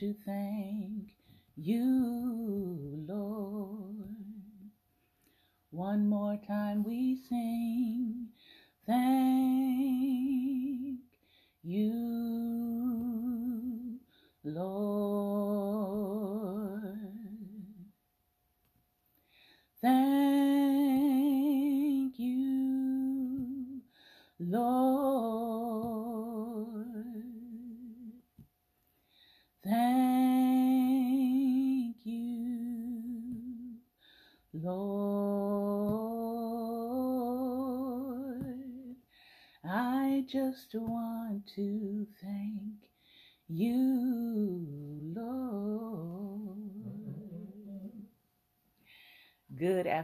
To thank you,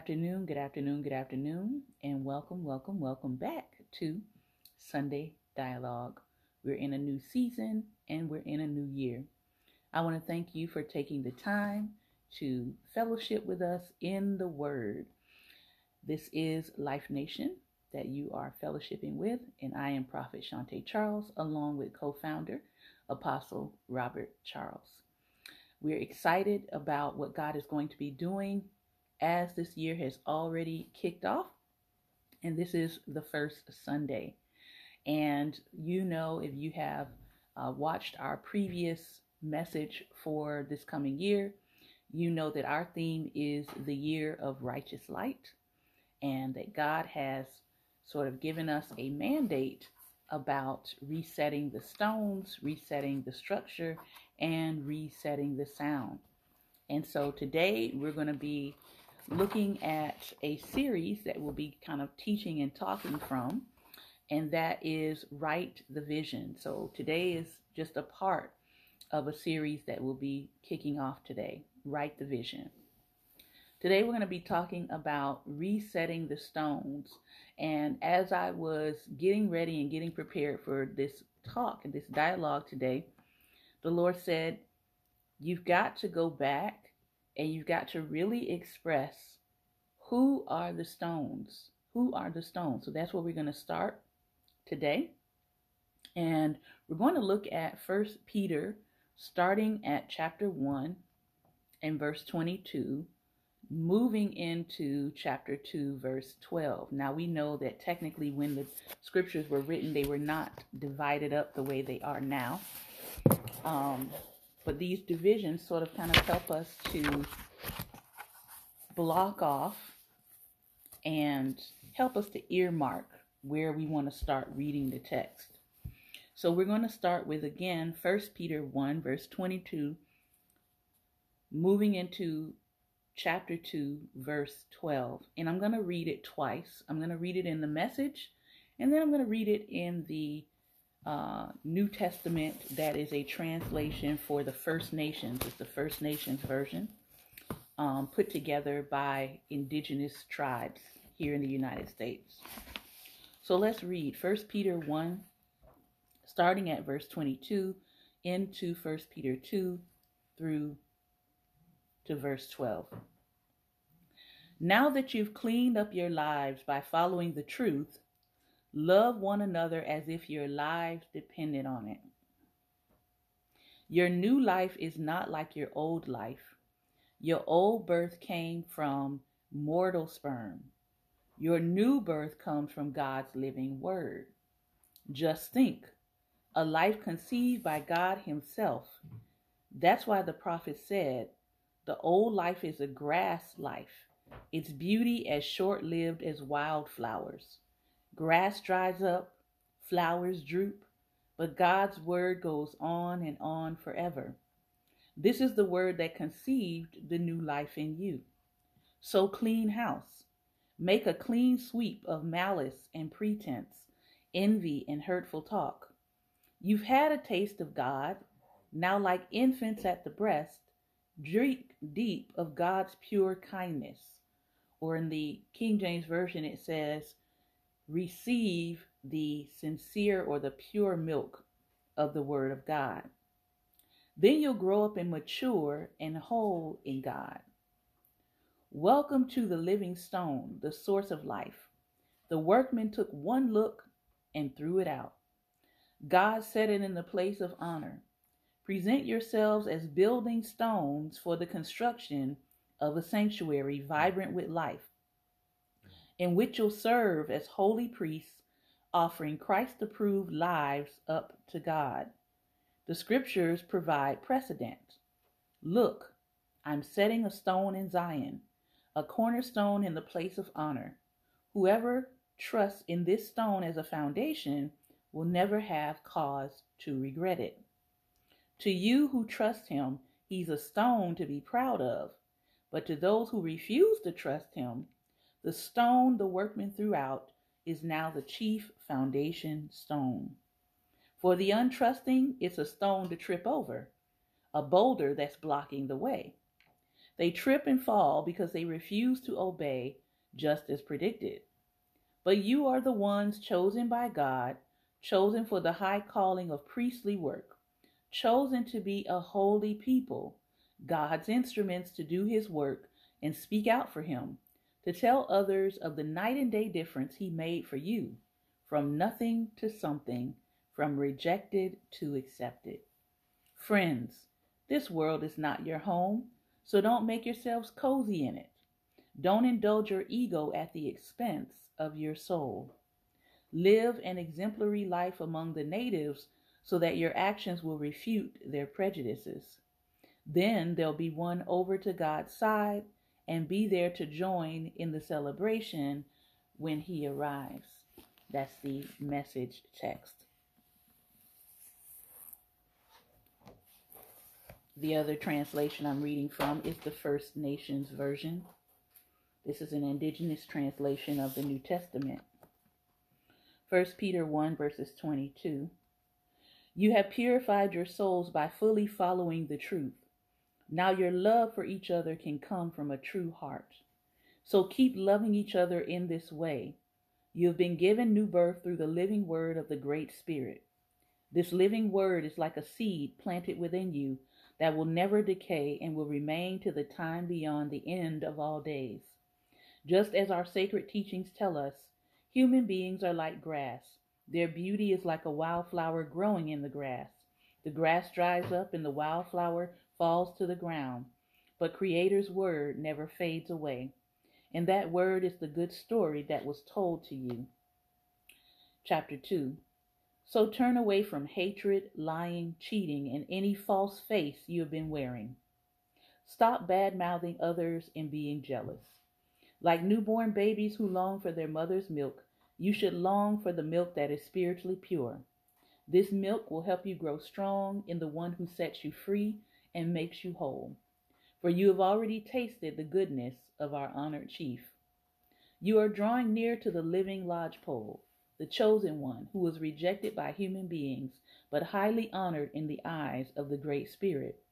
afternoon, good afternoon, good afternoon, and welcome, welcome, welcome back to Sunday Dialogue. We're in a new season and we're in a new year. I want to thank you for taking the time to fellowship with us in the Word. This is Life Nation that you are fellowshipping with, and I am Prophet Shante Charles, along with co founder Apostle Robert Charles. We're excited about what God is going to be doing as this year has already kicked off, and this is the first Sunday. And you know, if you have uh, watched our previous message for this coming year, you know that our theme is the year of righteous light, and that God has sort of given us a mandate about resetting the stones, resetting the structure, and resetting the sound. And so today we're going to be looking at a series that we'll be kind of teaching and talking from, and that is Write the Vision. So today is just a part of a series that will be kicking off today Write the Vision. Today we're going to be talking about resetting the stones. And as I was getting ready and getting prepared for this talk and this dialogue today, the Lord said, You've got to go back and you've got to really express who are the stones. Who are the stones? So that's where we're going to start today. And we're going to look at First Peter, starting at chapter 1 and verse 22, moving into chapter 2, verse 12. Now we know that technically, when the scriptures were written, they were not divided up the way they are now. Um, but these divisions sort of kind of help us to block off and help us to earmark where we want to start reading the text. So we're going to start with again 1 Peter 1, verse 22, moving into chapter 2, verse 12. And I'm going to read it twice. I'm going to read it in the message, and then I'm going to read it in the uh, New Testament that is a translation for the First Nations. It's the First Nations version um, put together by indigenous tribes here in the United States. So let's read 1 Peter 1, starting at verse 22, into 1 Peter 2 through to verse 12. Now that you've cleaned up your lives by following the truth, love one another as if your lives depended on it. Your new life is not like your old life. Your old birth came from mortal sperm. Your new birth comes from God's living word. Just think a life conceived by God Himself. That's why the prophet said, The old life is a grass life, its beauty as short lived as wildflowers. Grass dries up, flowers droop, but God's word goes on and on forever. This is the word that conceived the new life in you. So clean house. Make a clean sweep of malice and pretense, envy and hurtful talk. You've had a taste of God. Now, like infants at the breast, drink deep of God's pure kindness. Or in the King James Version, it says, receive the sincere or the pure milk of the Word of God. Then you'll grow up and mature and whole in God. Welcome to the living stone, the source of life. The workman took one look and threw it out. God set it in the place of honor. Present yourselves as building stones for the construction of a sanctuary vibrant with life, in which you'll serve as holy priests, offering Christ approved lives up to God. The scriptures provide precedent. Look, I'm setting a stone in Zion, a cornerstone in the place of honor. Whoever trusts in this stone as a foundation will never have cause to regret it. To you who trust him, he's a stone to be proud of. But to those who refuse to trust him, the stone the workmen threw out is now the chief foundation stone. For the untrusting, it's a stone to trip over, a boulder that's blocking the way. They trip and fall because they refuse to obey, just as predicted. But you are the ones chosen by God, chosen for the high calling of priestly work, chosen to be a holy people, God's instruments to do his work and speak out for him, to tell others of the night and day difference he made for you, from nothing to something, from rejected to accepted. Friends, this world is not your home, so don't make yourselves cozy in it. Don't indulge your ego at the expense of your soul. Live an exemplary life among the natives so that your actions will refute their prejudices. Then they'll be won over to God's side and be there to join in the celebration when He arrives. That's the message text. The other translation I'm reading from is the First Nations Version. This is an indigenous translation of the New Testament. 1 Peter 1, verses 22. You have purified your souls by fully following the truth. Now your love for each other can come from a true heart. So keep loving each other in this way. You have been given new birth through the living word of the Great Spirit. This living word is like a seed planted within you that will never decay and will remain to the time beyond the end of all days. Just as our sacred teachings tell us, human beings are like grass. Their beauty is like a wildflower growing in the grass. The grass dries up and the wildflower falls to the ground, but Creator's word never fades away. And that word is the good story that was told to you. Chapter 2 So turn away from hatred, lying, cheating, and any false face you have been wearing. Stop bad mouthing others and being jealous. Like newborn babies who long for their mother's milk, you should long for the milk that is spiritually pure. This milk will help you grow strong in the one who sets you free and makes you whole. For you have already tasted the goodness of our honored chief. You are drawing near to the living lodgepole, the chosen one who was rejected by human beings, but highly honored in the eyes of the Great Spirit.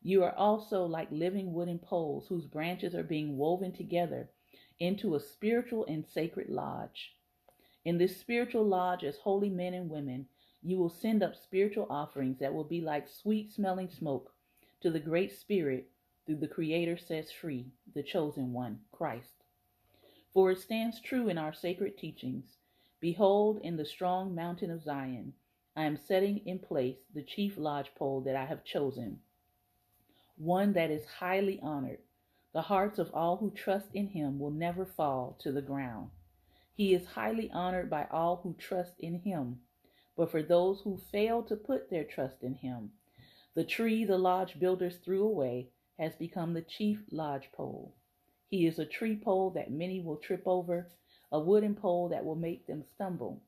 You are also like living wooden poles whose branches are being woven together into a spiritual and sacred lodge. In this spiritual lodge, as holy men and women, you will send up spiritual offerings that will be like sweet smelling smoke to the Great Spirit through the Creator sets free, the chosen one, Christ. For it stands true in our sacred teachings Behold, in the strong mountain of Zion, I am setting in place the chief lodgepole that I have chosen, one that is highly honored. The hearts of all who trust in him will never fall to the ground. He is highly honored by all who trust in him. But for those who fail to put their trust in him, the tree the lodge builders threw away has become the chief lodge pole. He is a tree pole that many will trip over, a wooden pole that will make them stumble.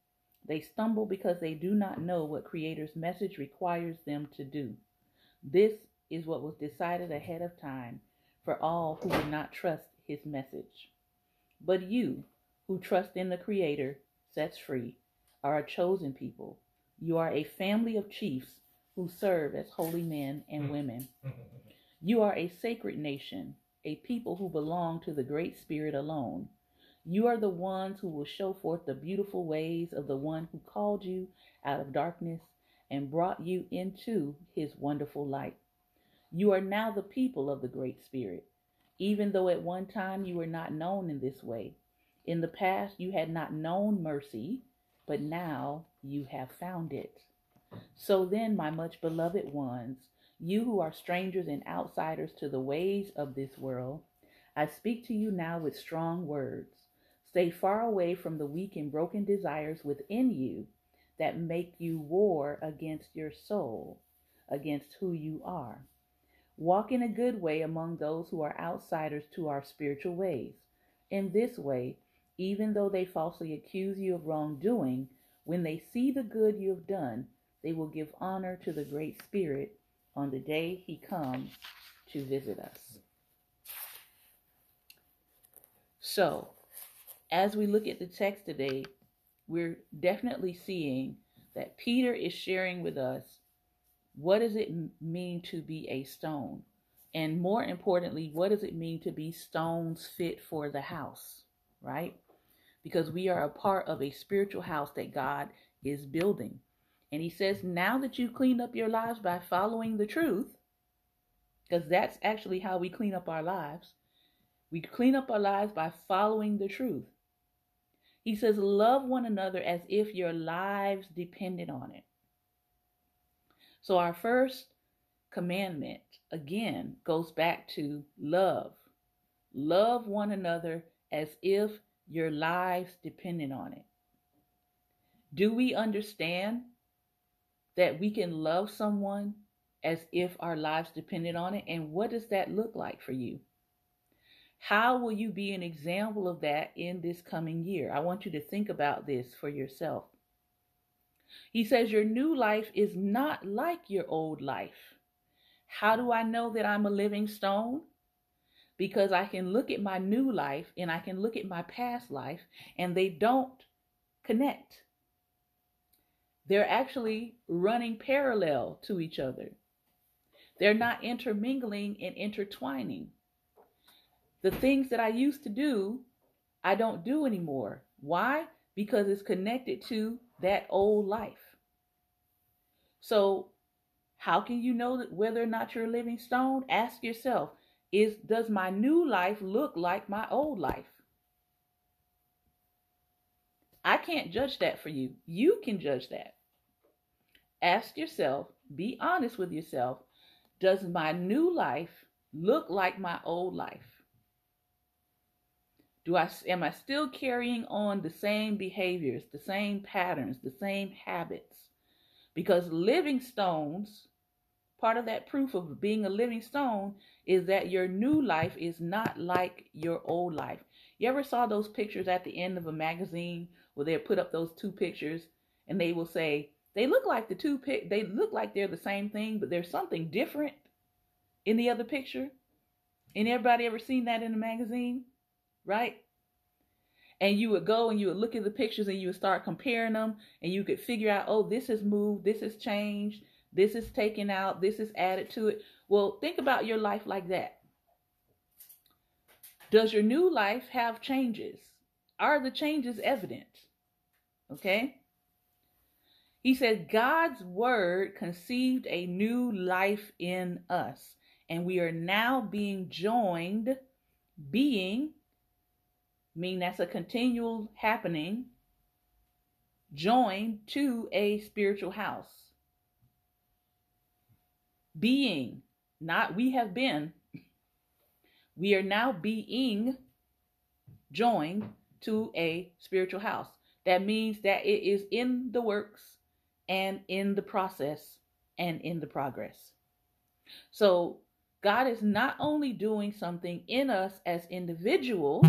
They stumble because they do not know what Creator's message requires them to do. This is what was decided ahead of time for all who would not trust his message. But you, who trust in the Creator, sets free, are a chosen people. You are a family of chiefs who serve as holy men and mm. women. Mm, mm, mm, you are a sacred nation, a people who belong to the Great Spirit alone. You are the ones who will show forth the beautiful ways of the one who called you out of darkness and brought you into his wonderful light. You are now the people of the Great Spirit, even though at one time you were not known in this way. In the past, you had not known mercy, but now you have found it. So then, my much beloved ones, you who are strangers and outsiders to the ways of this world, I speak to you now with strong words. Stay far away from the weak and broken desires within you that make you war against your soul, against who you are. Walk in a good way among those who are outsiders to our spiritual ways. In this way, even though they falsely accuse you of wrongdoing, when they see the good you have done, they will give honor to the Great Spirit on the day he comes to visit us. So, as we look at the text today, we're definitely seeing that Peter is sharing with us what does it mean to be a stone? And more importantly, what does it mean to be stones fit for the house, right? Because we are a part of a spiritual house that God is building. And he says, now that you've cleaned up your lives by following the truth, because that's actually how we clean up our lives, we clean up our lives by following the truth. He says, love one another as if your lives depended on it. So, our first commandment, again, goes back to love. Love one another as if your lives depended on it. Do we understand that we can love someone as if our lives depended on it? And what does that look like for you? How will you be an example of that in this coming year? I want you to think about this for yourself. He says, Your new life is not like your old life. How do I know that I'm a living stone? Because I can look at my new life and I can look at my past life, and they don't connect. They're actually running parallel to each other. They're not intermingling and intertwining. The things that I used to do, I don't do anymore. Why? Because it's connected to that old life. So, how can you know whether or not you're a living stone? Ask yourself, is does my new life look like my old life? I can't judge that for you. You can judge that. Ask yourself, be honest with yourself. Does my new life look like my old life? Do I am I still carrying on the same behaviors, the same patterns, the same habits? Because living stones, part of that proof of being a living stone is that your new life is not like your old life. You ever saw those pictures at the end of a magazine where they put up those two pictures and they will say they look like the two pic they look like they're the same thing, but there's something different in the other picture? And everybody ever seen that in a magazine? right? And you would go and you would look at the pictures and you would start comparing them and you could figure out, oh, this has moved, this has changed, this is taken out, this is added to it. Well, think about your life like that. Does your new life have changes? Are the changes evident? Okay. He said, God's word conceived a new life in us, and we are now being joined, being mean that's a continual happening, joined to a spiritual house. Being, not we have been, we are now being joined to a spiritual house. That means that it is in the works and in the process and in the progress. So God is not only doing something in us as individuals,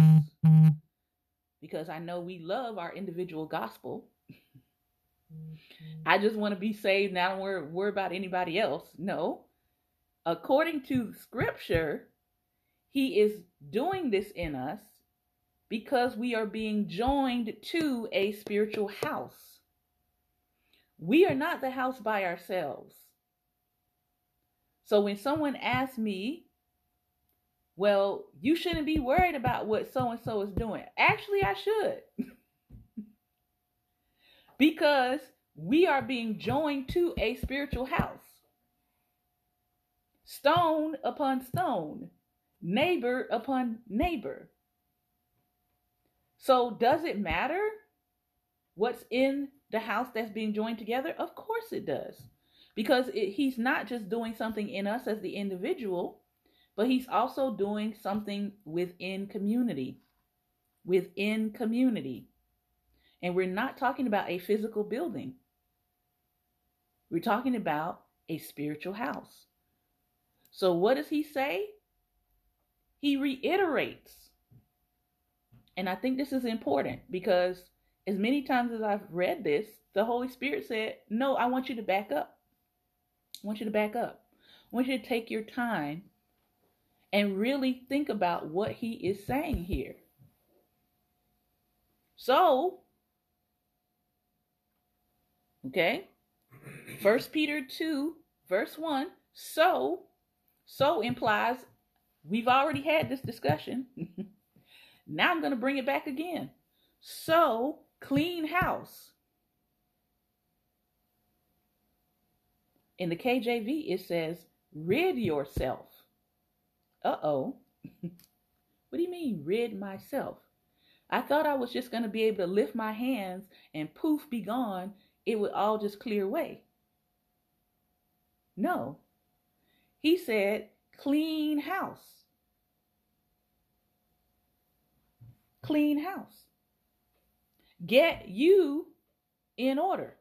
because I know we love our individual gospel. I just want to be saved and I don't worry, worry about anybody else. No. According to scripture, he is doing this in us because we are being joined to a spiritual house. We are not the house by ourselves. So when someone asks me, well, you shouldn't be worried about what so and so is doing. Actually, I should. because we are being joined to a spiritual house. Stone upon stone, neighbor upon neighbor. So, does it matter what's in the house that's being joined together? Of course it does. Because it, he's not just doing something in us as the individual, but he's also doing something within community. Within community. And we're not talking about a physical building. We're talking about a spiritual house. So what does he say? He reiterates. And I think this is important because as many times as I've read this, the Holy Spirit said, No, I want you to back up. I want you to back up. I want you to take your time and really think about what he is saying here. So, okay, First Peter 2, verse 1. So, so implies we've already had this discussion. now I'm going to bring it back again. So, clean house. In the KJV, it says, rid yourself. Uh oh. what do you mean, rid myself? I thought I was just going to be able to lift my hands and poof, be gone. It would all just clear away. No. He said, clean house. Clean house. Get you in order.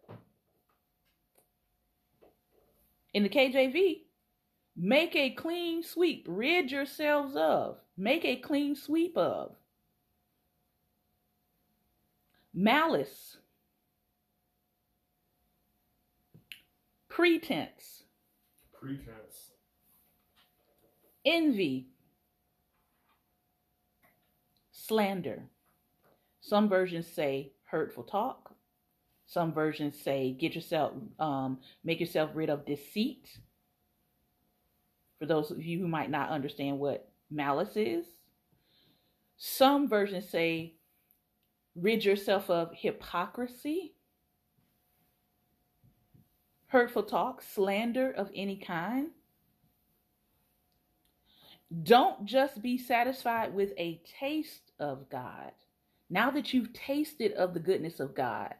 In the KJV, make a clean sweep. Rid yourselves of. Make a clean sweep of. Malice. Pretense pretense, envy, slander. Some versions say hurtful talk. Some versions say get yourself, um, make yourself rid of deceit. For those of you who might not understand what malice is, some versions say rid yourself of hypocrisy hurtful talk, slander of any kind. Don't just be satisfied with a taste of God. Now that you've tasted of the goodness of God,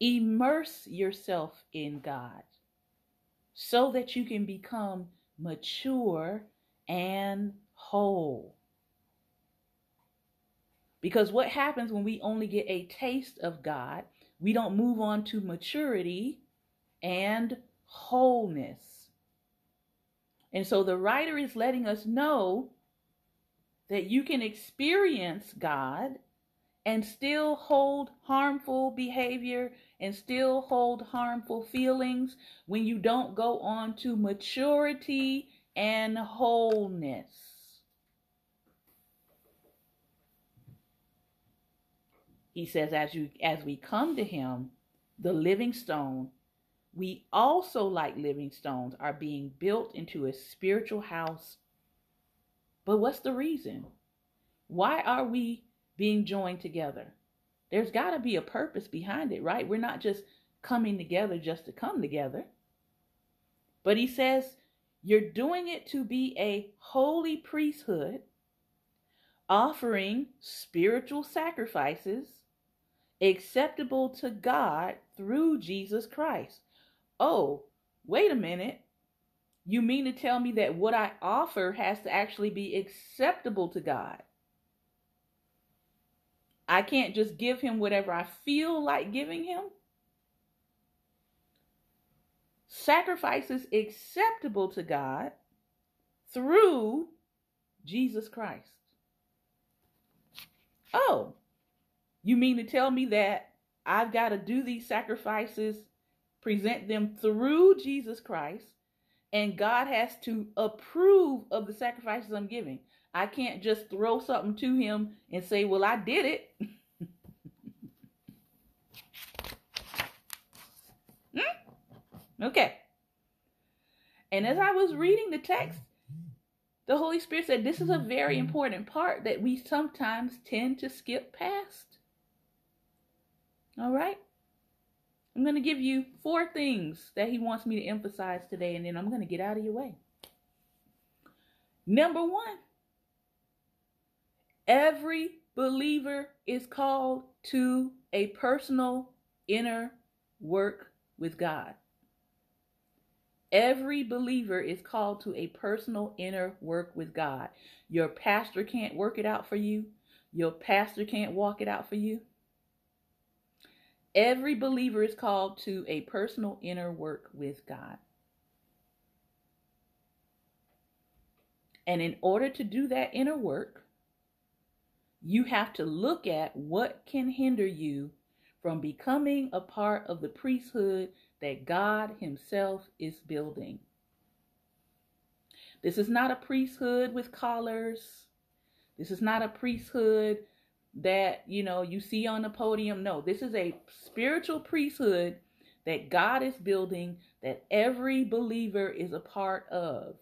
immerse yourself in God so that you can become mature and whole. Because what happens when we only get a taste of God, we don't move on to maturity and wholeness. And so the writer is letting us know that you can experience God and still hold harmful behavior and still hold harmful feelings when you don't go on to maturity and wholeness. He says as you as we come to him, the living stone, we also, like living stones, are being built into a spiritual house. But what's the reason? Why are we being joined together? There's got to be a purpose behind it, right? We're not just coming together just to come together. But he says you're doing it to be a holy priesthood, offering spiritual sacrifices acceptable to God through Jesus Christ. Oh, wait a minute. You mean to tell me that what I offer has to actually be acceptable to God? I can't just give him whatever I feel like giving him? Sacrifices acceptable to God through Jesus Christ. Oh, you mean to tell me that I've got to do these sacrifices present them through Jesus Christ, and God has to approve of the sacrifices I'm giving. I can't just throw something to him and say, Well, I did it. hmm? Okay. And as I was reading the text, the Holy Spirit said this is a very important part that we sometimes tend to skip past. All right? I'm going to give you four things that he wants me to emphasize today, and then I'm going to get out of your way. Number one, every believer is called to a personal inner work with God. Every believer is called to a personal inner work with God. Your pastor can't work it out for you. Your pastor can't walk it out for you. Every believer is called to a personal inner work with God. And in order to do that inner work, you have to look at what can hinder you from becoming a part of the priesthood that God Himself is building. This is not a priesthood with collars. This is not a priesthood that, you know, you see on the podium. No, this is a spiritual priesthood that God is building that every believer is a part of.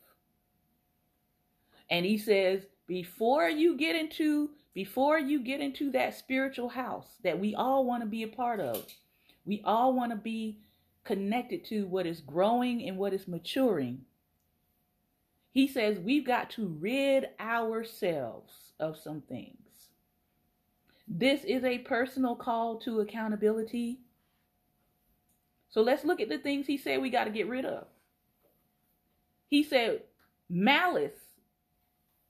And he says, before you get into before you get into that spiritual house that we all want to be a part of, we all want to be connected to what is growing and what is maturing. He says we've got to rid ourselves of some things. This is a personal call to accountability. So let's look at the things he said we got to get rid of. He said malice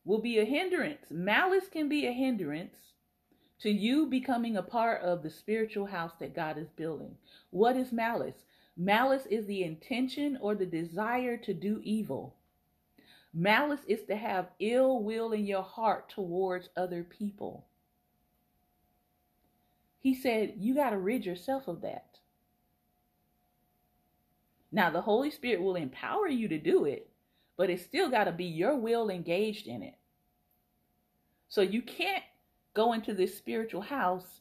will be a hindrance. Malice can be a hindrance to you becoming a part of the spiritual house that God is building. What is malice? Malice is the intention or the desire to do evil. Malice is to have ill will in your heart towards other people. He said, You got to rid yourself of that. Now, the Holy Spirit will empower you to do it, but it's still got to be your will engaged in it. So you can't go into this spiritual house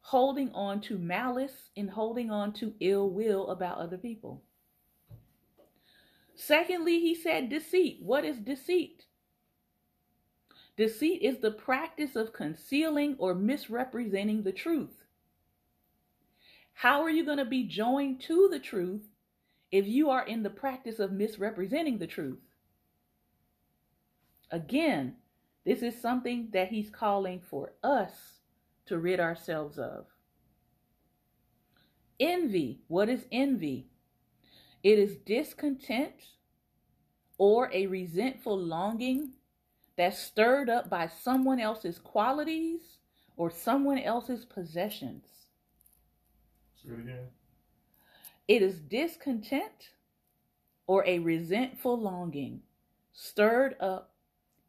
holding on to malice and holding on to ill will about other people. Secondly, he said deceit. What is deceit? Deceit is the practice of concealing or misrepresenting the truth. How are you going to be joined to the truth if you are in the practice of misrepresenting the truth? Again, this is something that he's calling for us to rid ourselves of. Envy. What is envy? It is discontent or a resentful longing that's stirred up by someone else's qualities or someone else's possessions. Say it again. It is discontent or a resentful longing stirred up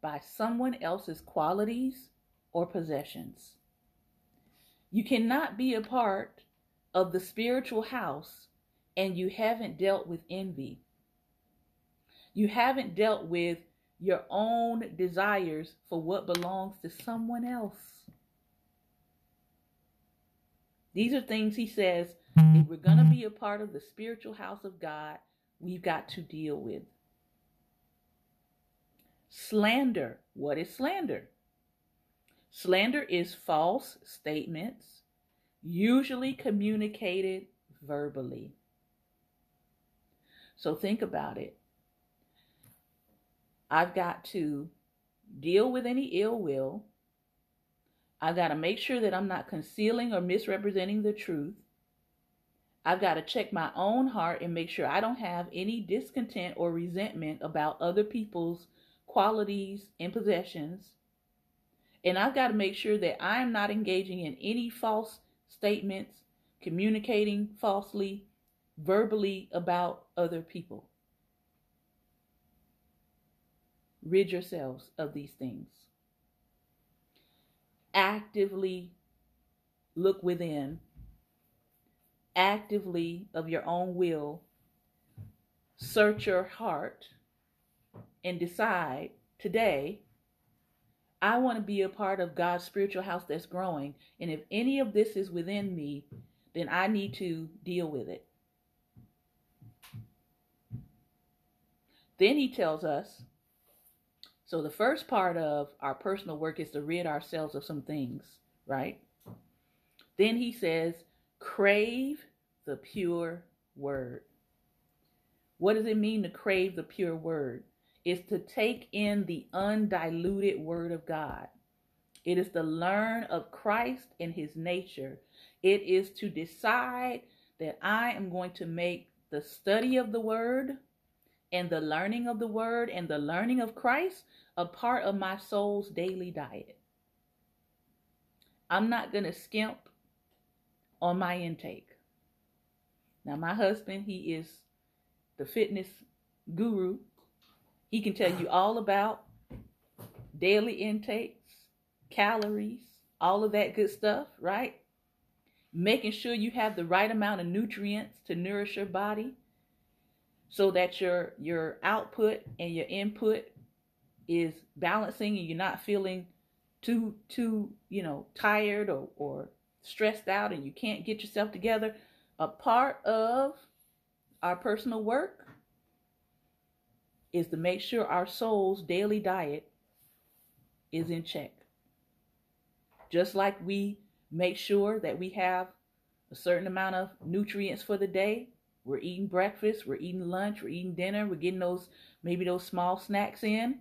by someone else's qualities or possessions. You cannot be a part of the spiritual house and you haven't dealt with envy. You haven't dealt with your own desires for what belongs to someone else. These are things he says if we're going to be a part of the spiritual house of God, we've got to deal with. Slander. What is slander? Slander is false statements, usually communicated verbally. So think about it. I've got to deal with any ill will. I've got to make sure that I'm not concealing or misrepresenting the truth. I've got to check my own heart and make sure I don't have any discontent or resentment about other people's qualities, and possessions. And I've got to make sure that I'm not engaging in any false statements, communicating falsely, verbally about other people. Rid yourselves of these things. Actively look within, actively of your own will, search your heart and decide today, I want to be a part of God's spiritual house that's growing. And if any of this is within me, then I need to deal with it. Then he tells us so the first part of our personal work is to rid ourselves of some things, right? Then he says, crave the pure word. What does it mean to crave the pure word? is to take in the undiluted word of God. It is to learn of Christ and his nature. It is to decide that I am going to make the study of the word and the learning of the word and the learning of Christ a part of my soul's daily diet. I'm not going to skimp on my intake. Now, my husband, he is the fitness guru. He can tell you all about daily intakes, calories, all of that good stuff, right? Making sure you have the right amount of nutrients to nourish your body so that your your output and your input is balancing and you're not feeling too too, you know, tired or or stressed out and you can't get yourself together. A part of our personal work is to make sure our soul's daily diet is in check. Just like we make sure that we have a certain amount of nutrients for the day, we're eating breakfast, we're eating lunch, we're eating dinner, we're getting those maybe those small snacks in.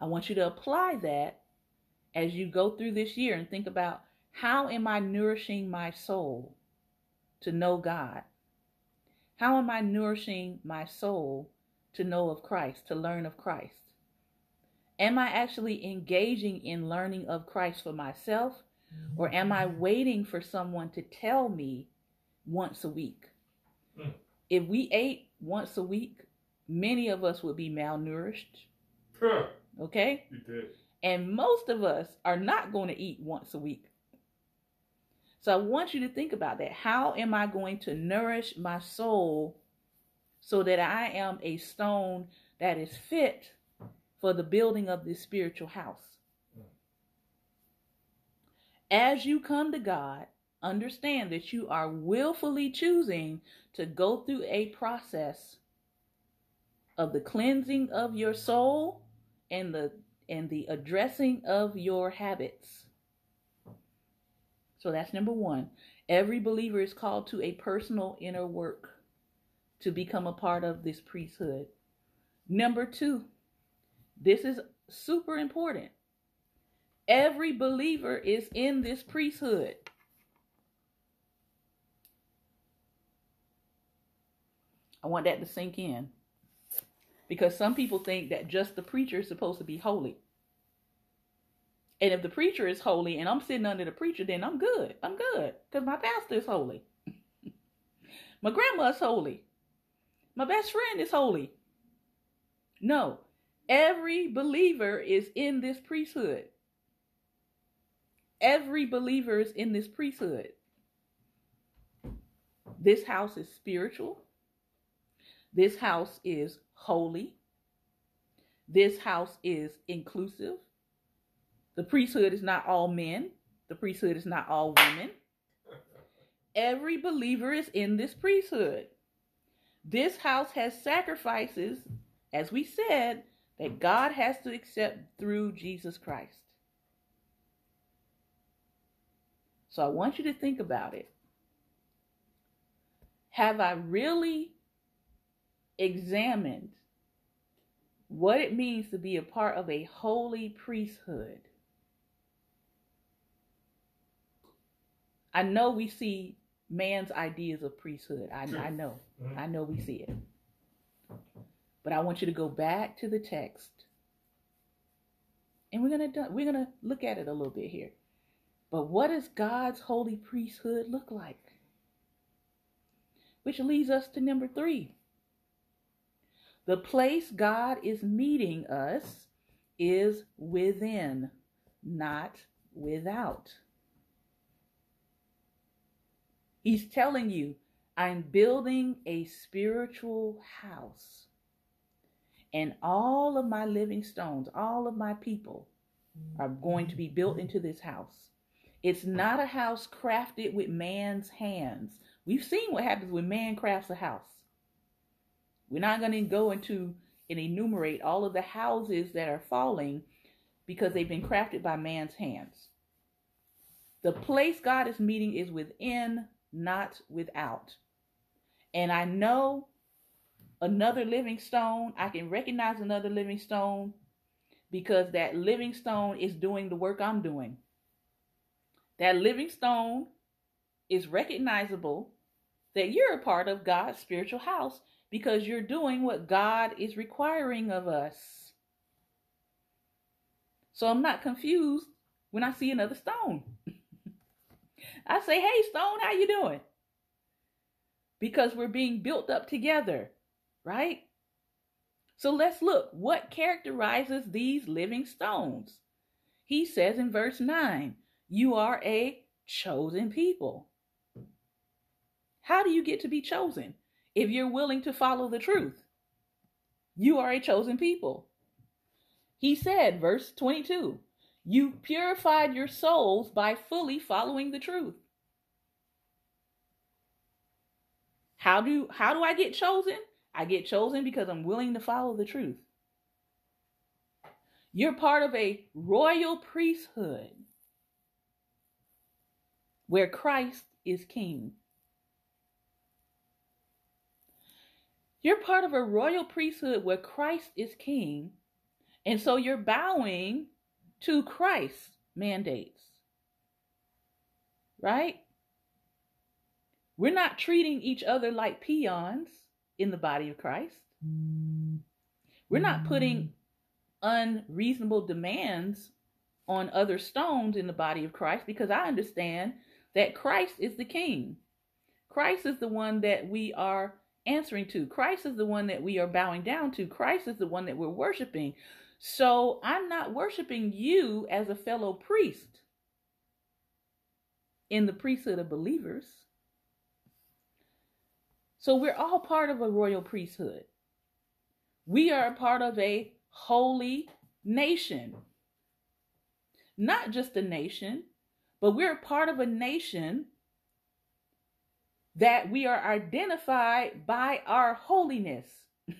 I want you to apply that as you go through this year and think about how am I nourishing my soul to know God? How am I nourishing my soul to know of Christ, to learn of Christ? Am I actually engaging in learning of Christ for myself? Or am I mm-hmm. waiting for someone to tell me once a week? Mm. If we ate once a week, many of us would be malnourished. Huh. Okay? And most of us are not going to eat once a week. So I want you to think about that. How am I going to nourish my soul so that I am a stone that is fit for the building of this spiritual house? As you come to God, understand that you are willfully choosing to go through a process of the cleansing of your soul and the and the addressing of your habits. So that's number 1. Every believer is called to a personal inner work to become a part of this priesthood. Number 2. This is super important. Every believer is in this priesthood. I want that to sink in. Because some people think that just the preacher is supposed to be holy. And if the preacher is holy and I'm sitting under the preacher, then I'm good. I'm good. Because my pastor is holy. my grandma's holy. My best friend is holy. No. Every believer is in this priesthood. Every believer is in this priesthood. This house is spiritual. This house is holy. This house is inclusive. The priesthood is not all men, the priesthood is not all women. Every believer is in this priesthood. This house has sacrifices, as we said, that God has to accept through Jesus Christ. So I want you to think about it. Have I really examined what it means to be a part of a holy priesthood? I know we see man's ideas of priesthood. I, I know. Mm-hmm. I know we see it. But I want you to go back to the text. And we're gonna we're gonna look at it a little bit here. But what does God's holy priesthood look like? Which leads us to number three. The place God is meeting us is within, not without. He's telling you, I'm building a spiritual house. And all of my living stones, all of my people are going to be built into this house. It's not a house crafted with man's hands. We've seen what happens when man crafts a house. We're not going to go into and enumerate all of the houses that are falling because they've been crafted by man's hands. The place God is meeting is within, not without. And I know another living stone, I can recognize another living stone because that living stone is doing the work I'm doing. That living stone is recognizable that you're a part of God's spiritual house because you're doing what God is requiring of us. So I'm not confused when I see another stone. I say, "Hey stone, how you doing?" Because we're being built up together, right? So let's look what characterizes these living stones. He says in verse 9, You are a chosen people. How do you get to be chosen? If you're willing to follow the truth, you are a chosen people. He said, verse 22, You purified your souls by fully following the truth. How do how do I get chosen? I get chosen because I'm willing to follow the truth. You're part of a royal priesthood where Christ is king. You're part of a royal priesthood where Christ is king. And so you're bowing to Christ's mandates. Right? We're not treating each other like peons in the body of Christ. We're not putting unreasonable demands on other stones in the body of Christ because I understand that Christ is the king. Christ is the one that we are answering to. Christ is the one that we are bowing down to. Christ is the one that we're worshiping. So I'm not worshiping you as a fellow priest in the priesthood of believers. So we're all part of a royal priesthood. We are a part of a holy nation. Not just a nation, but we're a part of a nation that we are identified by our holiness.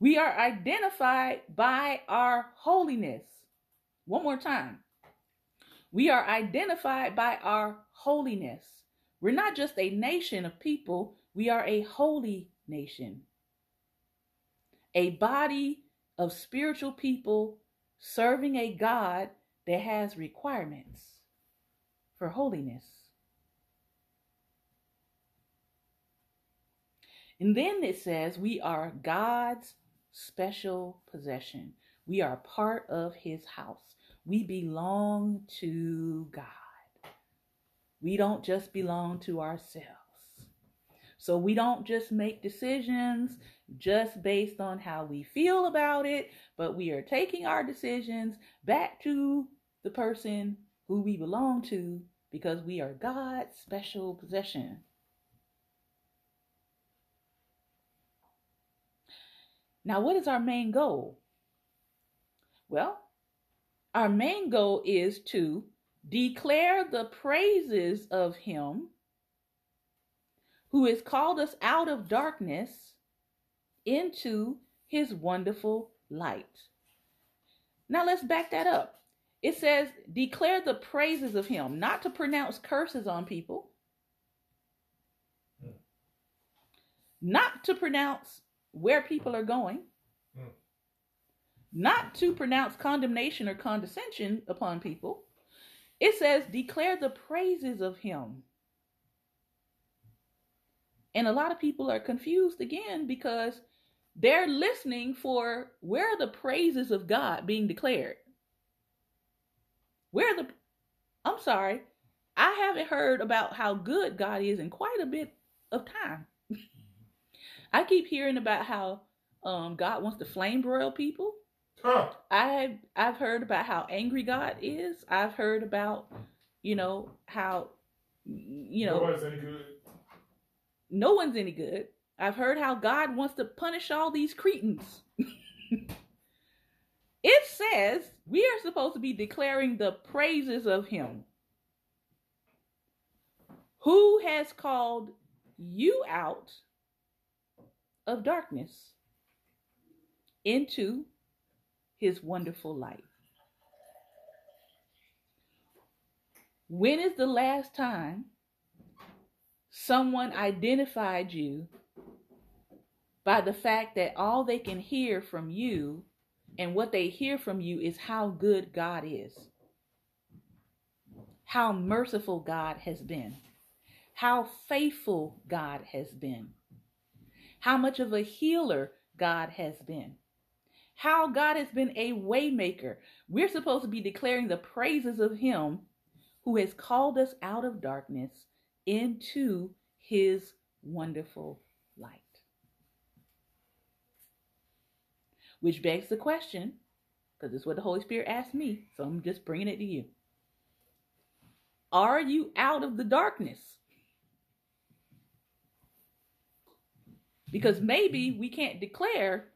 we are identified by our holiness. One more time. We are identified by our holiness. We're not just a nation of people, we are a holy nation. A body of spiritual people serving a God that has requirements for holiness. And then it says we are God's special possession. We are part of his house. We belong to God. We don't just belong to ourselves. So we don't just make decisions just based on how we feel about it, but we are taking our decisions back to the person who we belong to because we are God's special possession. Now, what is our main goal? Well, our main goal is to declare the praises of him who has called us out of darkness into his wonderful light. Now let's back that up. It says, declare the praises of him, not to pronounce curses on people, hmm. not to pronounce where people are going, hmm. not to pronounce condemnation or condescension upon people, it says, declare the praises of him. And a lot of people are confused again because they're listening for where are the praises of God being declared? Where the, I'm sorry, I haven't heard about how good God is in quite a bit of time. I keep hearing about how um, God wants to flame broil people. Huh. I've I've heard about how angry God is. I've heard about, you know, how you know Nobody's any good. No one's any good. I've heard how God wants to punish all these cretins. it says we are supposed to be declaring the praises of him. Who has called you out of darkness into his wonderful light. When is the last time someone identified you by the fact that all they can hear from you and what they hear from you is how good God is, how merciful God has been, how faithful God has been, how much of a healer God has been, how God has been a waymaker. We're supposed to be declaring the praises of him who has called us out of darkness into his wonderful light. Which begs the question, because it's what the Holy Spirit asked me, so I'm just bringing it to you. Are you out of the darkness? Because maybe we can't declare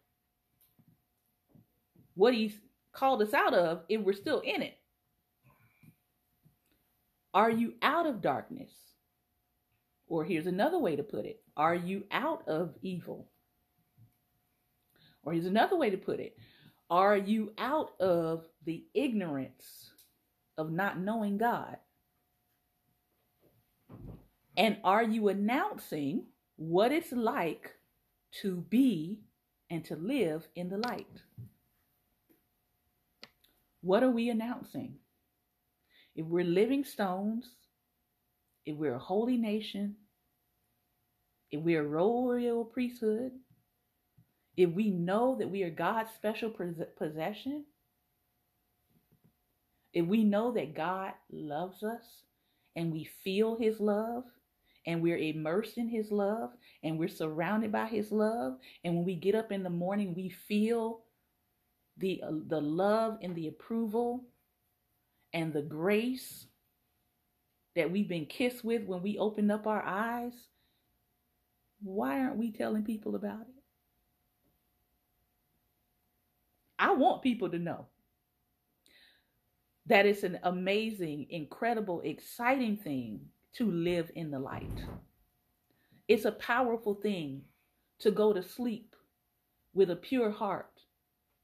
what He's called us out of if we're still in it. Are you out of darkness? Or here's another way to put it Are you out of evil? Or here's another way to put it Are you out of the ignorance of not knowing God? And are you announcing what it's like to be and to live in the light? What are we announcing? If we're living stones, if we're a holy nation, if we're a royal priesthood, if we know that we are God's special possession, if we know that God loves us and we feel his love and we're immersed in his love and we're surrounded by his love and when we get up in the morning we feel the uh, the love and the approval and the grace that we've been kissed with when we open up our eyes. Why aren't we telling people about it? I want people to know that it's an amazing, incredible, exciting thing to live in the light. It's a powerful thing to go to sleep with a pure heart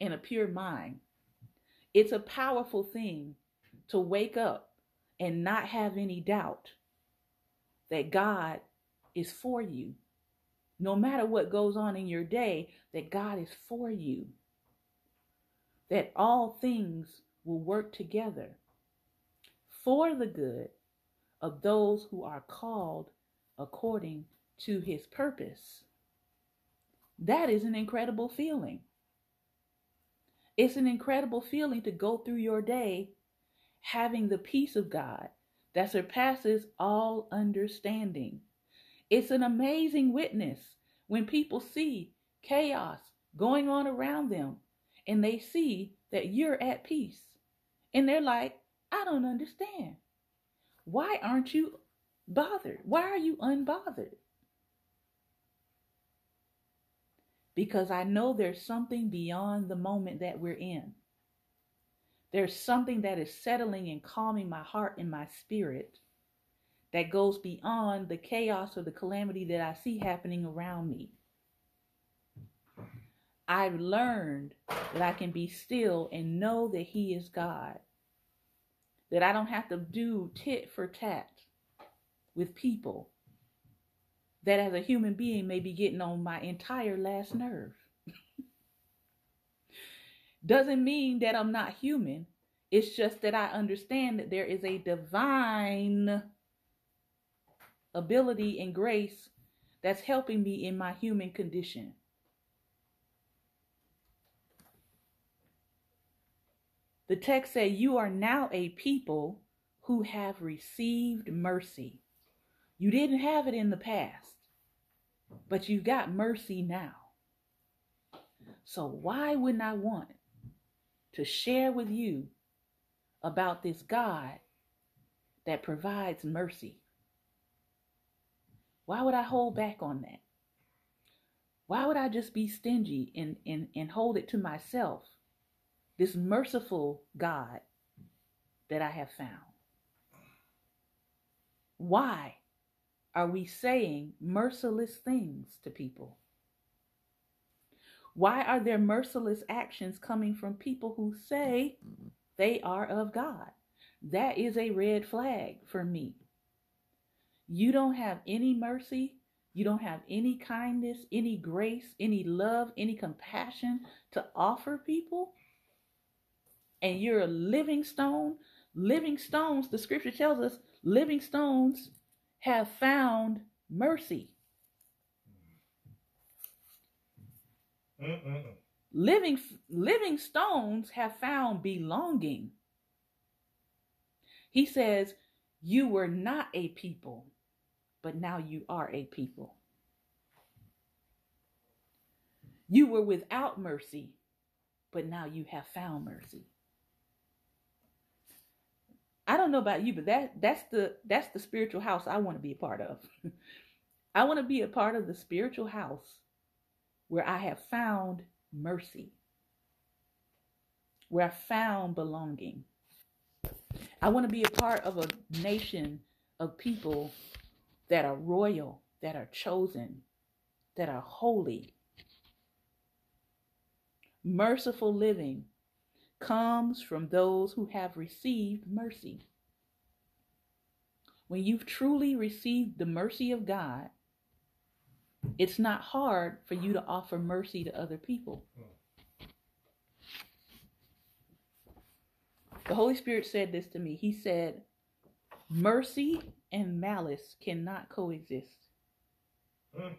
and a pure mind. It's a powerful thing to wake up and not have any doubt that God is for you. No matter what goes on in your day, that God is for you that all things will work together for the good of those who are called according to his purpose. That is an incredible feeling. It's an incredible feeling to go through your day having the peace of God that surpasses all understanding. It's an amazing witness when people see chaos going on around them and they see that you're at peace. And they're like, I don't understand. Why aren't you bothered? Why are you unbothered? Because I know there's something beyond the moment that we're in. There's something that is settling and calming my heart and my spirit that goes beyond the chaos or the calamity that I see happening around me. I've learned that I can be still and know that He is God. That I don't have to do tit for tat with people that as a human being may be getting on my entire last nerve. Doesn't mean that I'm not human. It's just that I understand that there is a divine ability and grace that's helping me in my human condition. The text said, You are now a people who have received mercy. You didn't have it in the past, but you got mercy now. So, why wouldn't I want to share with you about this God that provides mercy? Why would I hold back on that? Why would I just be stingy and, and, and hold it to myself this merciful God that I have found. Why are we saying merciless things to people? Why are there merciless actions coming from people who say they are of God? That is a red flag for me. You don't have any mercy you don't have any kindness, any grace, any love, any compassion to offer people, and you're a living stone, living stones, the scripture tells us, living stones have found mercy. Mm-mm-mm. Living living stones have found belonging. He says, "You were not a people, but now you are a people. You were without mercy, but now you have found mercy." I don't know about you, but that that's the that's the spiritual house I want to be a part of. I want to be a part of the spiritual house where I have found mercy, where I found belonging. I want to be a part of a nation of people that are royal, that are chosen, that are holy. Merciful living comes from those who have received mercy. When you've truly received the mercy of God, it's not hard for you to offer mercy to other people. The Holy Spirit said this to me. He said, Mercy and malice cannot coexist. Mm.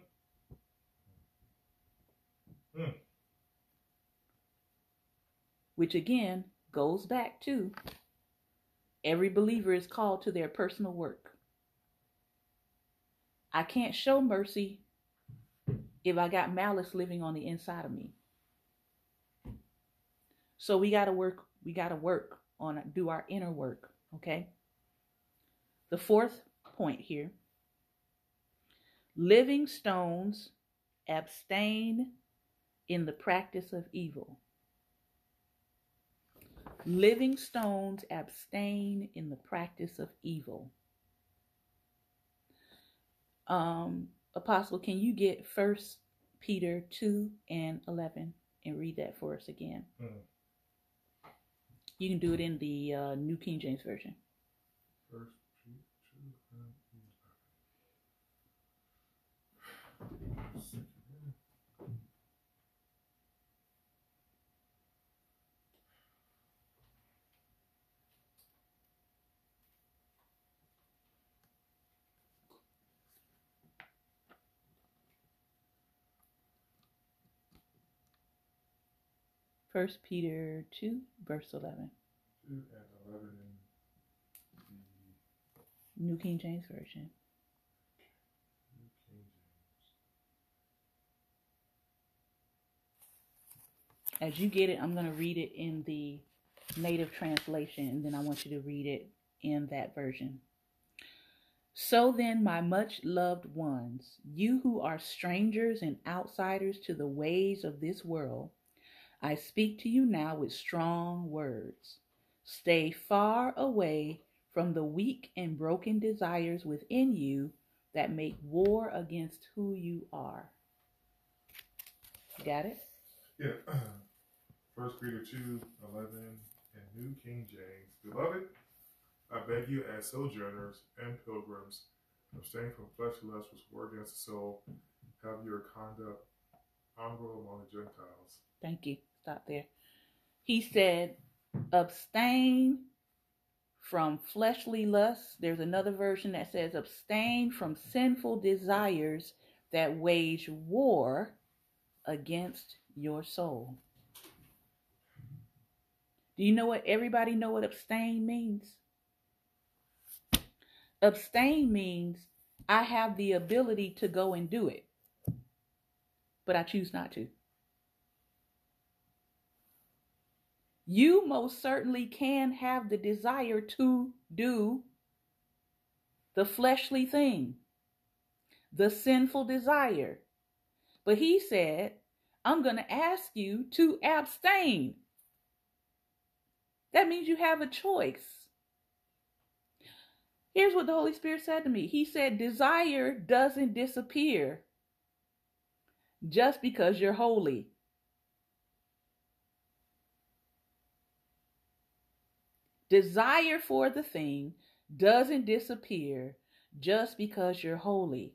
Mm. Which again goes back to every believer is called to their personal work. I can't show mercy if I got malice living on the inside of me. So we got to work, we got to work on do our inner work, okay? The fourth point here. Living stones abstain in the practice of evil. Living stones abstain in the practice of evil. Um, Apostle, can you get First Peter 2 and 11 and read that for us again? Mm. You can do it in the uh, New King James Version. First Peter two and eleven. First Peter 2, verse 11. Two and eleven in the New King James Version. New King James. As you get it, I'm going to read it in the native translation, and then I want you to read it in that version. So then, my much loved ones, you who are strangers and outsiders to the ways of this world, I speak to you now with strong words. Stay far away from the weak and broken desires within you that make war against who you are. Got it? Yeah. First Peter 2, 11 and New King James. Beloved, I beg you as sojourners and pilgrims, abstain from fleshly lusts which war against the soul, have your conduct honorable among the Gentiles. Thank you. Stop there. He said, abstain from fleshly lusts. There's another version that says, abstain from sinful desires that wage war against your soul. Do you know what everybody know what abstain means? Abstain means I have the ability to go and do it, but I choose not to. You most certainly can have the desire to do the fleshly thing, the sinful desire. But he said, I'm going to ask you to abstain. That means you have a choice. Here's what the Holy Spirit said to me He said, Desire doesn't disappear just because you're holy. Desire for the thing doesn't disappear just because you're holy.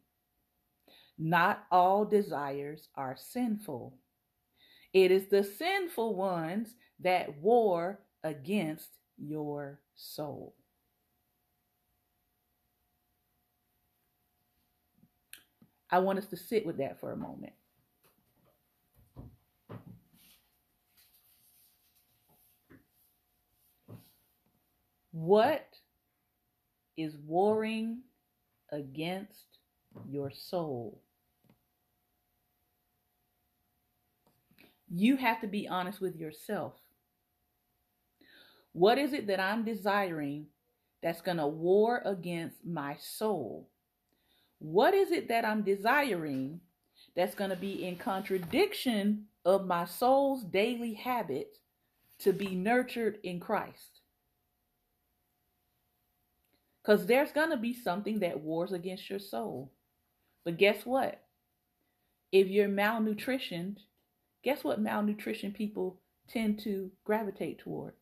Not all desires are sinful. It is the sinful ones that war against your soul. I want us to sit with that for a moment. What is warring against your soul? You have to be honest with yourself. What is it that I'm desiring that's going to war against my soul? What is it that I'm desiring that's going to be in contradiction of my soul's daily habit to be nurtured in Christ? Because there's going to be something that wars against your soul. But guess what? If you're malnutritioned, guess what malnutrition people tend to gravitate toward?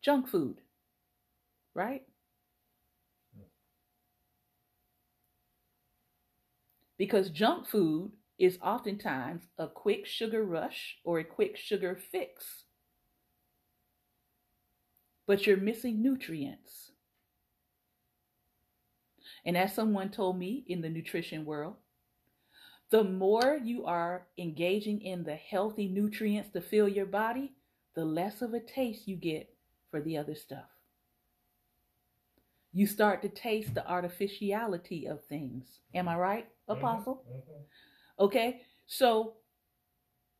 Junk food, right? Because junk food is oftentimes a quick sugar rush or a quick sugar fix but you're missing nutrients. And as someone told me in the nutrition world, the more you are engaging in the healthy nutrients to fill your body, the less of a taste you get for the other stuff. You start to taste the artificiality of things. Am I right, mm-hmm. Apostle? Mm-hmm. Okay, so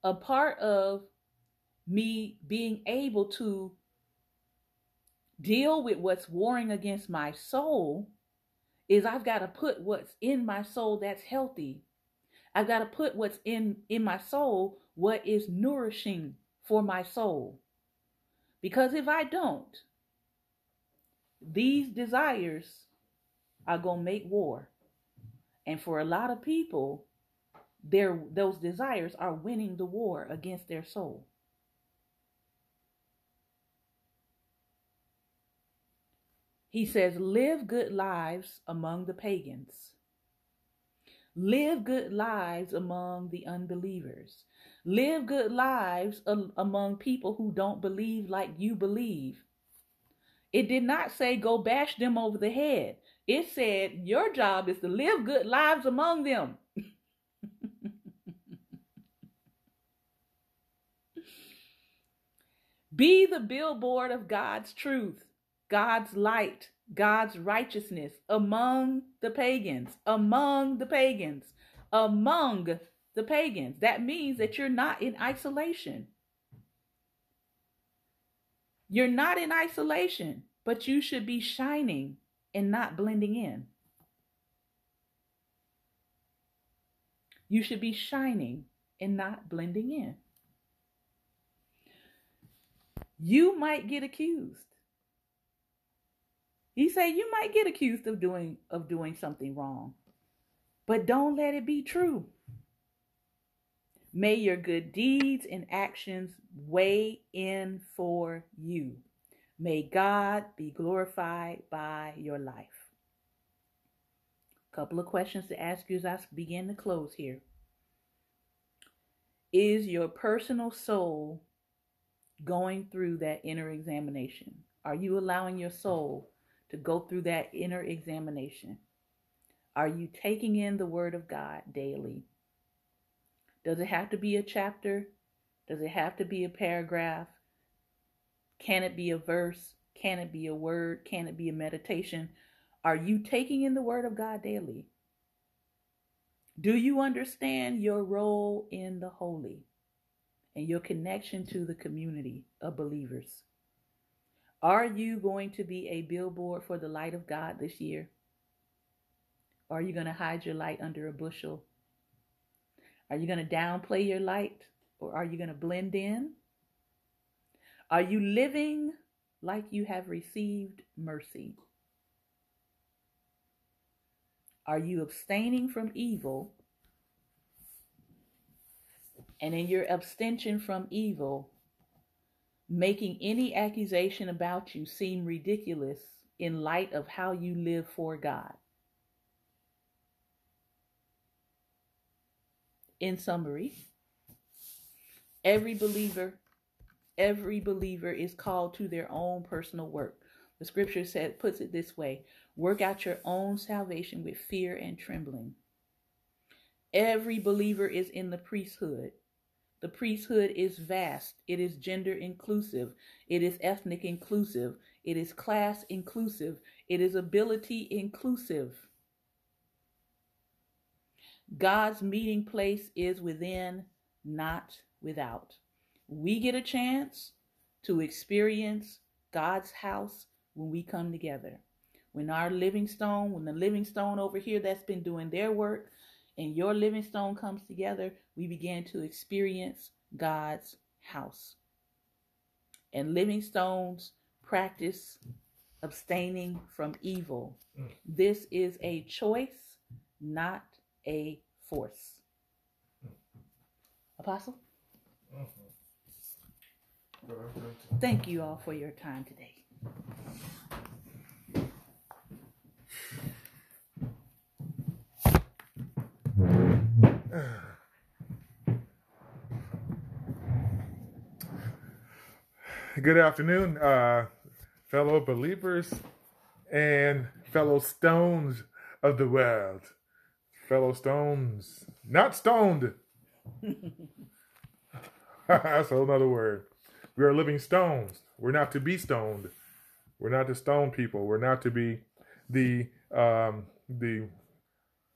a part of me being able to deal with what's warring against my soul is I've got to put what's in my soul that's healthy. I've got to put what's in in my soul what is nourishing for my soul. Because if I don't, these desires are going to make war. And for a lot of people, their those desires are winning the war against their soul. He says, live good lives among the pagans. Live good lives among the unbelievers. Live good lives among people who don't believe like you believe. It did not say go bash them over the head. It said your job is to live good lives among them. Be the billboard of God's truth. God's light, God's righteousness among the pagans, among the pagans, among the pagans. That means that you're not in isolation. You're not in isolation, but you should be shining and not blending in. You should be shining and not blending in. You might get accused. He said you might get accused of doing of doing something wrong. But don't let it be true. May your good deeds and actions weigh in for you. May God be glorified by your life. A couple of questions to ask you as I begin to close here. Is your personal soul going through that inner examination? Are you allowing your soul to go through that inner examination. Are you taking in the Word of God daily? Does it have to be a chapter? Does it have to be a paragraph? Can it be a verse? Can it be a word? Can it be a meditation? Are you taking in the Word of God daily? Do you understand your role in the holy and your connection to the community of believers? Are you going to be a billboard for the light of God this year? Or are you going to hide your light under a bushel? Are you going to downplay your light? Or are you going to blend in? Are you living like you have received mercy? Are you abstaining from evil? And in your abstention from evil, making any accusation about you seem ridiculous in light of how you live for God. in summary, every believer, every believer is called to their own personal work. The scripture said puts it this way: work out your own salvation with fear and trembling. Every believer is in the priesthood. The priesthood is vast. It is gender inclusive. It is ethnic inclusive. It is class inclusive. It is ability inclusive. God's meeting place is within, not without. We get a chance to experience God's house when we come together. When our living stone, when the living stone over here that's been doing their work, and your living stone comes together, we begin to experience God's house. And living stones practice abstaining from evil. Mm. This is a choice, not a force. Apostle? Mm-hmm. Thank you all for your time today. Good afternoon, uh, fellow believers and fellow stones of the world. Fellow stones, not stoned. That's another word. We are living stones. We're not to be stoned. We're not to stone people. We're not to be the um, the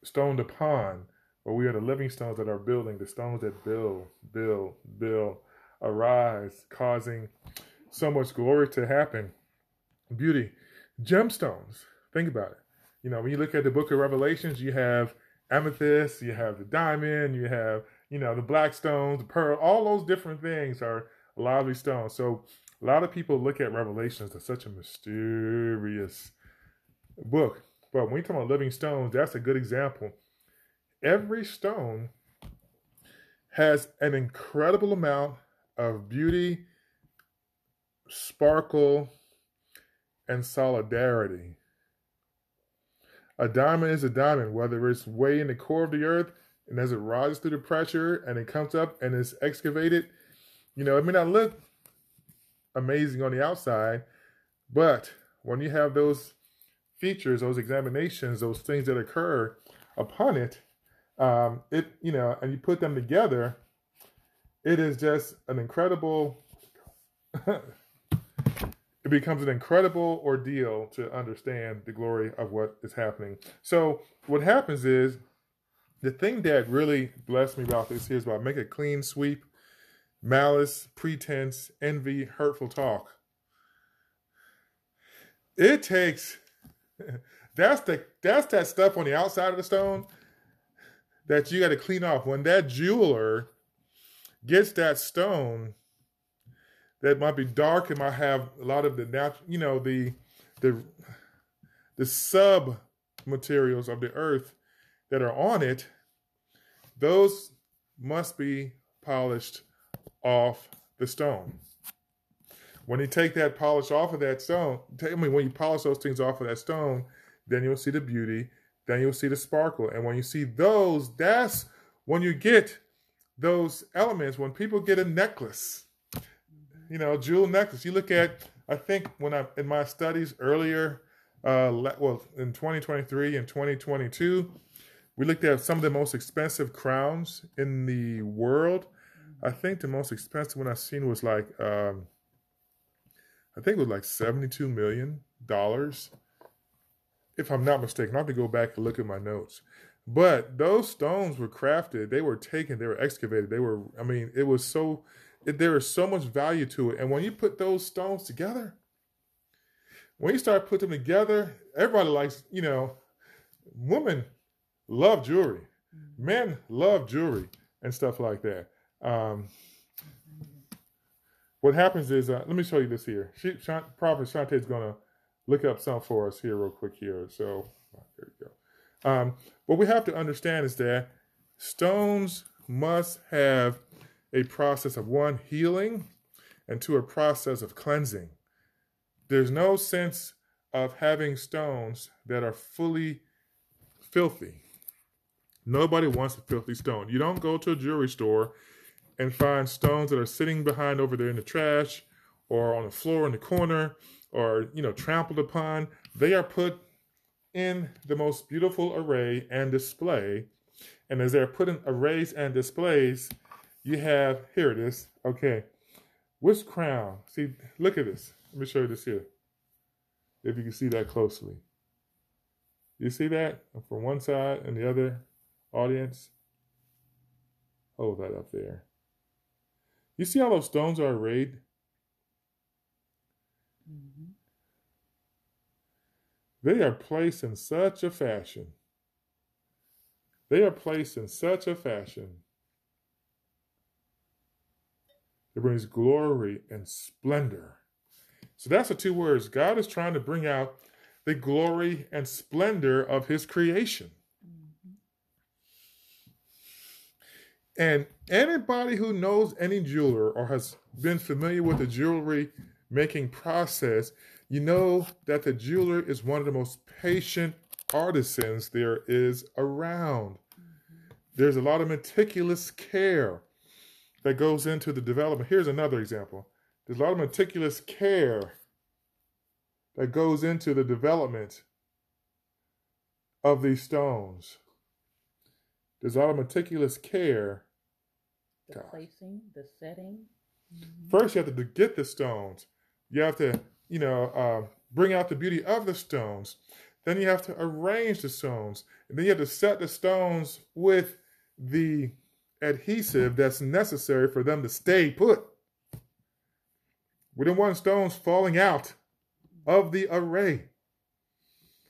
stoned upon. But we are the living stones that are building, the stones that build, build, build, arise, causing so much glory to happen. Beauty. Gemstones. Think about it. You know, when you look at the book of Revelations, you have amethyst, you have the diamond, you have, you know, the black stones, the pearl, all those different things are lively stones. So a lot of people look at Revelations as such a mysterious book. But when you talk about living stones, that's a good example. Every stone has an incredible amount of beauty sparkle, and solidarity. A diamond is a diamond, whether it's way in the core of the earth and as it rises through the pressure and it comes up and is excavated, you know, it may not look amazing on the outside, but when you have those features, those examinations, those things that occur upon it, um, it you know, and you put them together, it is just an incredible it becomes an incredible ordeal to understand the glory of what is happening. So what happens is the thing that really blessed me about this here is about make a clean sweep, malice, pretense, envy, hurtful talk. It takes that's the that's that stuff on the outside of the stone that you got to clean off. When that jeweler gets that stone that might be dark and might have a lot of the natural, you know, the the the sub materials of the earth that are on it, those must be polished off the stone. When you take that polish off of that stone, tell me when you polish those things off of that stone, then you'll see the beauty, then you'll see the sparkle. And when you see those, that's when you get those elements. When people get a necklace, you know, jewel necklace. You look at, I think when I in my studies earlier, uh, well, in 2023 and 2022, we looked at some of the most expensive crowns in the world. I think the most expensive one I've seen was like, um, I think it was like 72 million dollars, if I'm not mistaken. I have to go back and look at my notes. But those stones were crafted, they were taken, they were excavated, they were, I mean, it was so there is so much value to it. And when you put those stones together, when you start putting them together, everybody likes, you know, women love jewelry, men love jewelry and stuff like that. Um, what happens is, uh, let me show you this here. She, Shant, Prophet Shante is going to look up some for us here real quick here. So, there you go. Um, what we have to understand is that stones must have a process of one, healing, and two, a process of cleansing. There's no sense of having stones that are fully filthy. Nobody wants a filthy stone. You don't go to a jewelry store and find stones that are sitting behind over there in the trash or on the floor in the corner or you know trampled upon. They are put in the most beautiful array and display. And as they're put in arrays and displays, you have here it is. Okay. Which crown? See, look at this. Let me show you this here. If you can see that closely. You see that? From one side and the other audience. Hold that up there. You see how those stones are arrayed? They are placed in such a fashion. They are placed in such a fashion. It brings glory and splendor. So that's the two words. God is trying to bring out the glory and splendor of his creation. Mm-hmm. And anybody who knows any jeweler or has been familiar with the jewelry making process, you know that the jeweler is one of the most patient artisans there is around. There's a lot of meticulous care that goes into the development. Here's another example. There's a lot of meticulous care that goes into the development of these stones. There's a lot of meticulous care. The placing, the setting. Mm-hmm. First, you have to get the stones. You have to, you know, uh, bring out the beauty of the stones. Then you have to arrange the stones. And then you have to set the stones with the adhesive that's necessary for them to stay put. We don't want stones falling out of the array.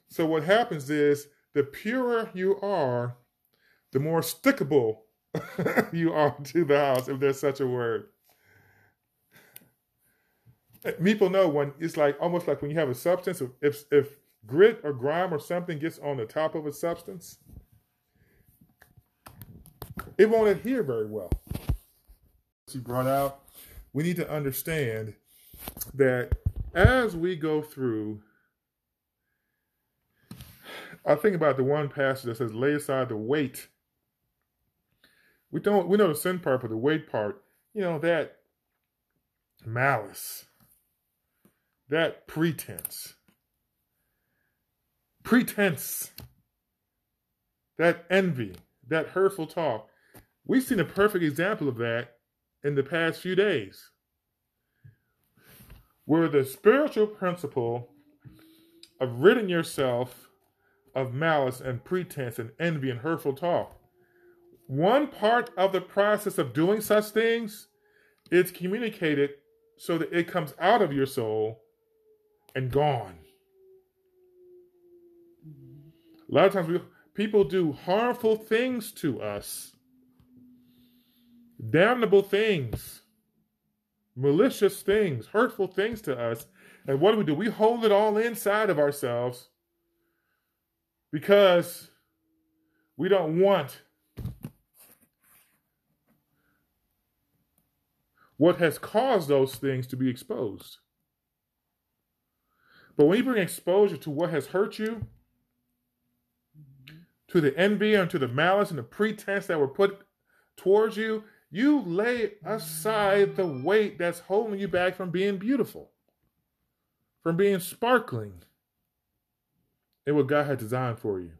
So what happens is the purer you are, the more stickable you are to the house, if there's such a word. People know when it's like almost like when you have a substance, if if grit or grime or something gets on the top of a substance, it won't adhere very well. She brought out, we need to understand that as we go through, I think about the one passage that says, lay aside the weight. We don't we know the sin part, but the weight part, you know, that malice, that pretense, pretense, that envy, that hurtful talk. We've seen a perfect example of that in the past few days, where the spiritual principle of ridding yourself of malice and pretense and envy and hurtful talk. One part of the process of doing such things is communicated so that it comes out of your soul and gone. A lot of times we, people do harmful things to us damnable things, malicious things, hurtful things to us. And what do we do? We hold it all inside of ourselves because we don't want what has caused those things to be exposed. But when you bring exposure to what has hurt you, to the envy and to the malice and the pretense that were put towards you, you lay aside the weight that's holding you back from being beautiful, from being sparkling in what God had designed for you.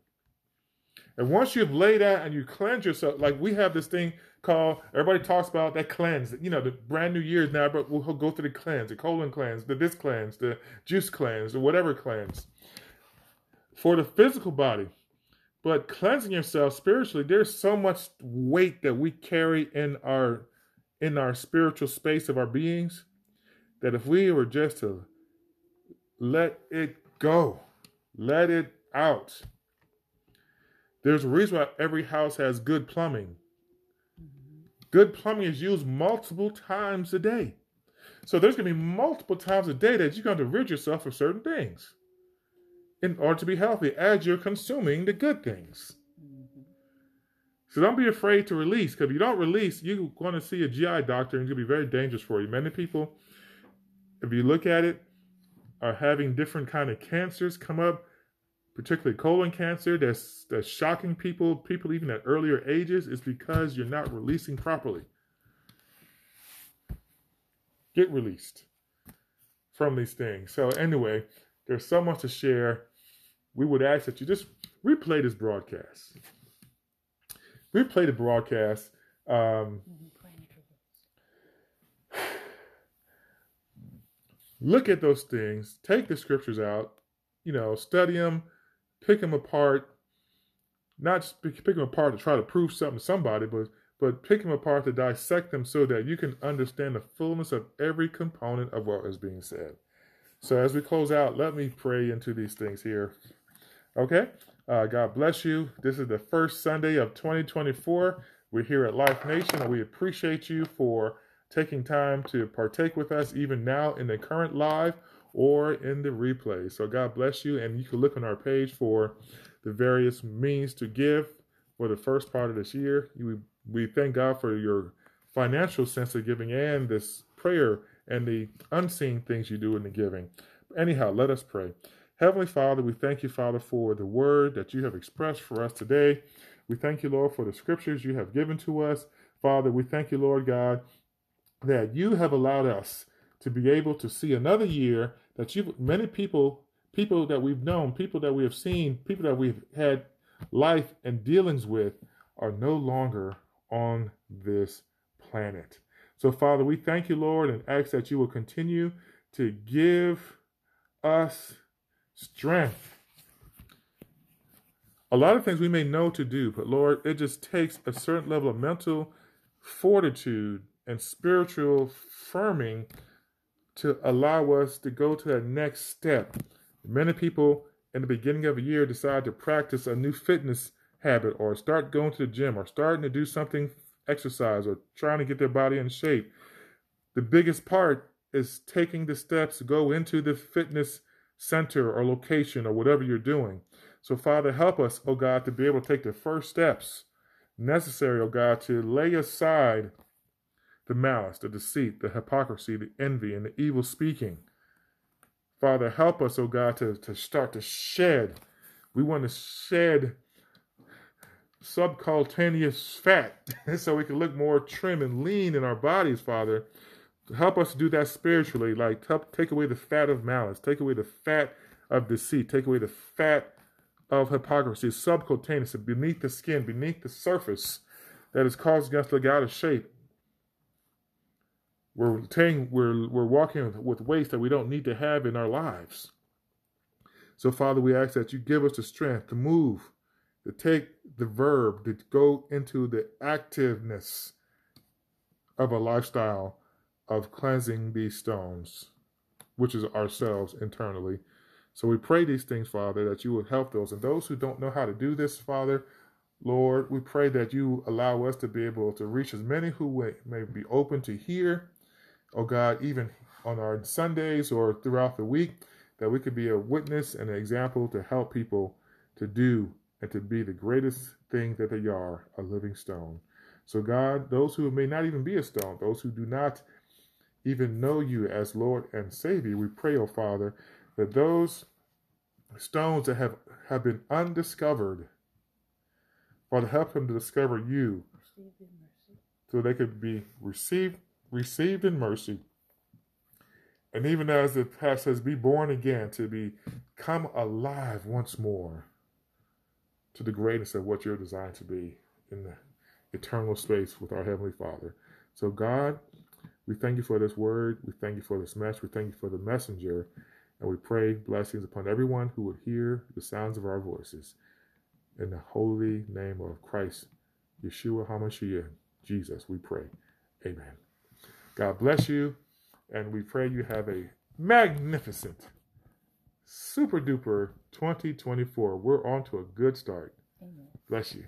And once you've laid out and you cleanse yourself, like we have this thing called, everybody talks about that cleanse. You know, the brand new years now, but we'll go through the cleanse, the colon cleanse, the this cleanse, the juice cleanse, the whatever cleanse. For the physical body, but cleansing yourself spiritually, there's so much weight that we carry in our in our spiritual space of our beings that if we were just to let it go, let it out. There's a reason why every house has good plumbing. Good plumbing is used multiple times a day. So there's going to be multiple times a day that you're going to rid yourself of certain things in order to be healthy as you're consuming the good things. Mm-hmm. So don't be afraid to release because if you don't release, you're going to see a GI doctor and it's going to be very dangerous for you. Many people, if you look at it, are having different kind of cancers come up particularly colon cancer, that's that's shocking people, people even at earlier ages, is because you're not releasing properly. Get released from these things. So anyway, there's so much to share. We would ask that you just replay this broadcast. Replay the broadcast. Um, look at those things. Take the scriptures out. You know, study them, pick them apart. Not just pick them apart to try to prove something to somebody, but but pick them apart to dissect them so that you can understand the fullness of every component of what is being said. So as we close out, let me pray into these things here. Okay? Uh, God bless you. This is the first Sunday of 2024. We're here at Life Nation, and we appreciate you for taking time to partake with us, even now in the current live or in the replay. So God bless you, and you can look on our page for the various means to give for the first part of this year. We, we thank God for your financial sense of giving and this prayer and the unseen things you do in the giving. Anyhow, let us pray. Heavenly Father, we thank you, Father, for the word that you have expressed for us today. We thank you, Lord, for the scriptures you have given to us. Father, we thank you, Lord God, that you have allowed us to be able to see another year that you many people people that we've known, people that we have seen, people that we've had life and dealings with are no longer on this planet. So, Father, we thank you, Lord, and ask that you will continue to give us strength. A lot of things we may know to do, but Lord, it just takes a certain level of mental fortitude and spiritual firming to allow us to go to that next step. Many people in the beginning of a year decide to practice a new fitness habit or start going to the gym or starting to do something exercise or trying to get their body in shape. The biggest part is taking the steps to go into the fitness center or location or whatever you're doing. So, Father, help us, oh God, to be able to take the first steps necessary, oh God, to lay aside the malice, the deceit, the hypocrisy, the envy, and the evil speaking. Father, help us, oh God, to, to start to shed. We want to shed subcutaneous fat so we can look more trim and lean in our bodies, Father. Help us do that spiritually. Like, help take away the fat of malice, take away the fat of deceit, take away the fat of hypocrisy, subcutaneous, beneath the skin, beneath the surface that is causing us to look out of shape. We're taking, we're we're walking with weights that we don't need to have in our lives. So, Father, we ask that you give us the strength to move to take the verb to go into the activeness of a lifestyle of cleansing these stones, which is ourselves internally. So we pray these things, Father, that you would help those. And those who don't know how to do this, Father, Lord, we pray that you allow us to be able to reach as many who may be open to hear, oh God, even on our Sundays or throughout the week, that we could be a witness and an example to help people to do and to be the greatest thing that they are, a living stone. So, God, those who may not even be a stone, those who do not even know you as Lord and Savior, we pray, O oh Father, that those stones that have, have been undiscovered, Father, help them to discover you so they could be received received in mercy. And even as the past says, be born again, to become alive once more to the greatness of what you're designed to be in the eternal space with our Heavenly Father. So, God, we thank you for this word. We thank you for this message. We thank you for the messenger. And we pray blessings upon everyone who would hear the sounds of our voices. In the holy name of Christ, Yeshua HaMashiach, Jesus, we pray. Amen. God bless you. And we pray you have a magnificent super duper 2024. We're on to a good start. Amen. Bless you.